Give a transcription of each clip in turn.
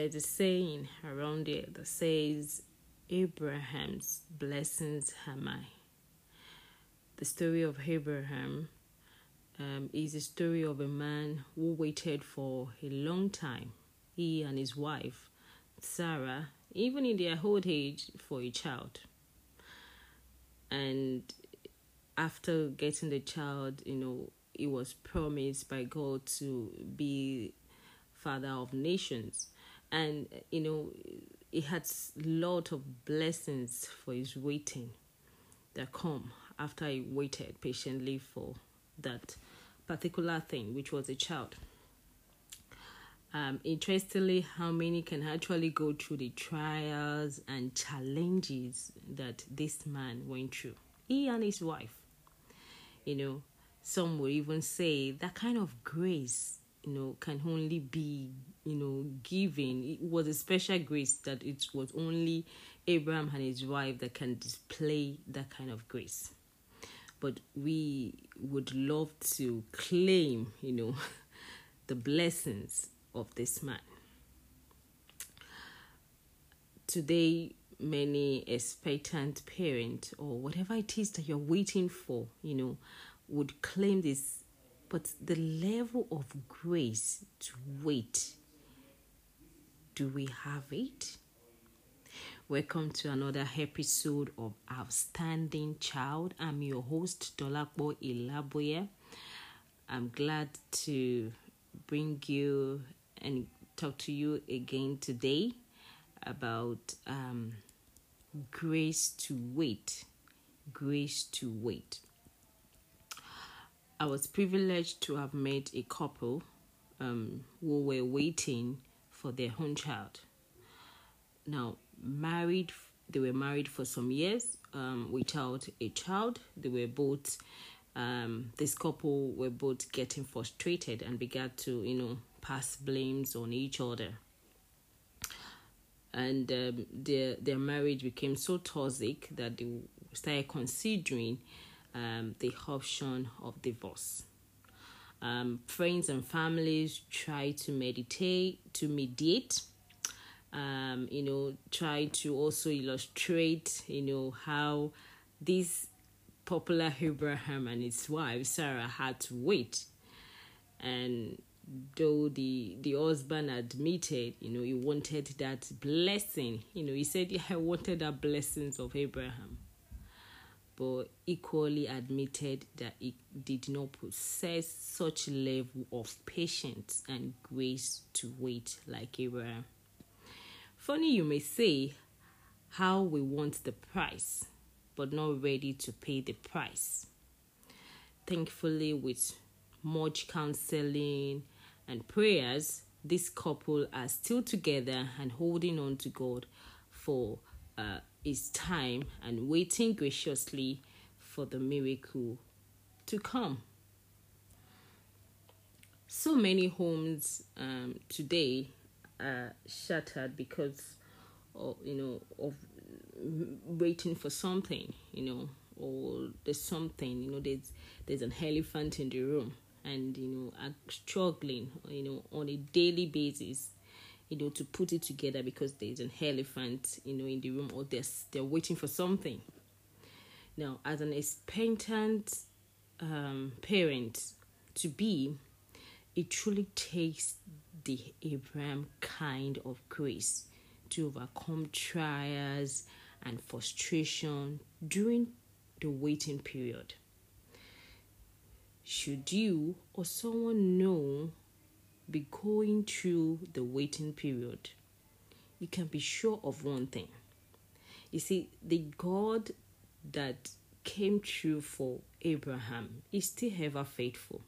there's a saying around there that says, Abraham's blessings am I. The story of Abraham um, is a story of a man who waited for a long time, he and his wife, Sarah, even in their old age, for a child. And after getting the child, you know, it was promised by God to be father of nations. And, you know, he had a lot of blessings for his waiting that come after he waited patiently for that particular thing, which was a child. Um, interestingly, how many can actually go through the trials and challenges that this man went through? He and his wife. You know, some would even say that kind of grace, you know, can only be, you know, given. It was a special grace that it was only Abraham and his wife that can display that kind of grace. But we would love to claim, you know, the blessings of this man. Today, many expectant parent or whatever it is that you're waiting for, you know, would claim this, but the level of grace to wait, do we have it? Welcome to another episode of Outstanding Child. I'm your host, Dolapo Ilaboye. I'm glad to bring you and talk to you again today about um, grace to wait. Grace to wait. I was privileged to have met a couple um, who were waiting for their own child. Now, married, they were married for some years um, without a child. They were both, um, this couple were both getting frustrated and began to, you know, pass blames on each other. And um, their their marriage became so toxic that they started considering um, the option of divorce. Um, friends and families try to meditate to mediate. Um, you know, try to also illustrate, you know, how this popular Abraham and his wife Sarah had to wait, and though the the husband admitted you know he wanted that blessing you know he said yeah, i wanted that blessings of abraham equally admitted that it did not possess such level of patience and grace to wait like abraham funny you may say how we want the price but not ready to pay the price. Thankfully with much counseling and prayers, this couple are still together and holding on to God for uh, His time and waiting graciously for the miracle to come. So many homes um, today are shattered because of you know of waiting for something, you know, or there's something, you know, there's there's an elephant in the room and you know are struggling you know on a daily basis you know to put it together because there's an elephant you know in the room or they're, they're waiting for something. Now as an expectant um, parent to be it truly takes the abraham kind of grace to overcome trials and frustration during the waiting period. Should you or someone know be going through the waiting period, you can be sure of one thing. You see, the God that came through for Abraham is still ever faithful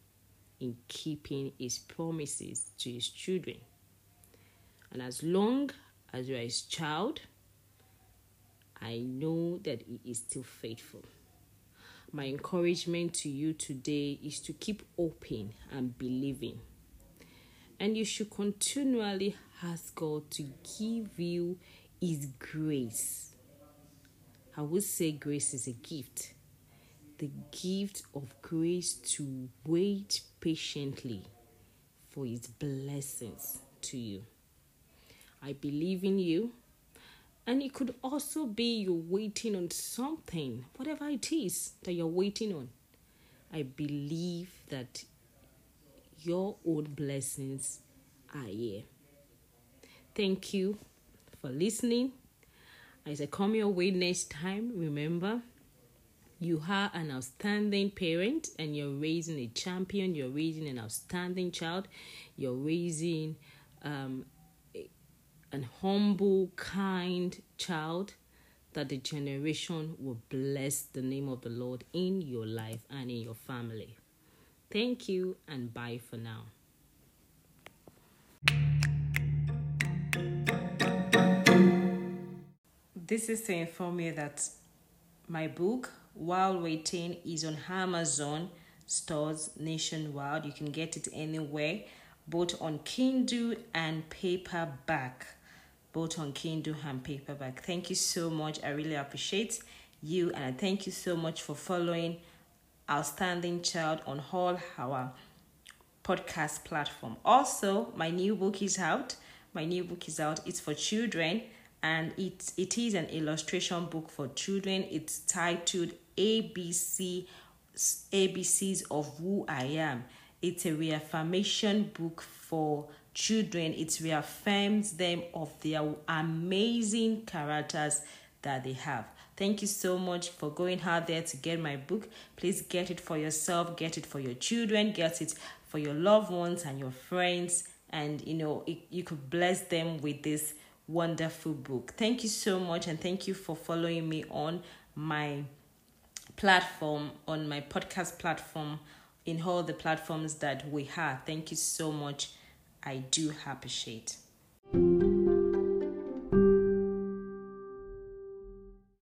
in keeping his promises to his children. And as long as you are his child, I know that he is still faithful my encouragement to you today is to keep open and believing. And you should continually ask God to give you His grace. I would say grace is a gift. The gift of grace to wait patiently for His blessings to you. I believe in you. And it could also be you're waiting on something, whatever it is that you're waiting on. I believe that your own blessings are here. Thank you for listening. As I come your way next time, remember you are an outstanding parent and you're raising a champion, you're raising an outstanding child, you're raising um, an humble, kind child that the generation will bless the name of the Lord in your life and in your family. Thank you and bye for now. This is to inform you that my book, While Waiting, is on Amazon stores nationwide. You can get it anywhere, both on Kindle and paperback both on Kindle and paperback. Thank you so much. I really appreciate you and I thank you so much for following Outstanding Child on all our podcast platform. Also, my new book is out. My new book is out. It's for children and it it is an illustration book for children. It's titled ABC ABCs of Who I Am. It's a reaffirmation book for children, it reaffirms them of their amazing characters that they have. Thank you so much for going out there to get my book. Please get it for yourself, get it for your children, get it for your loved ones and your friends, and you know, it, you could bless them with this wonderful book. Thank you so much, and thank you for following me on my platform, on my podcast platform, in all the platforms that we have. Thank you so much I do appreciate.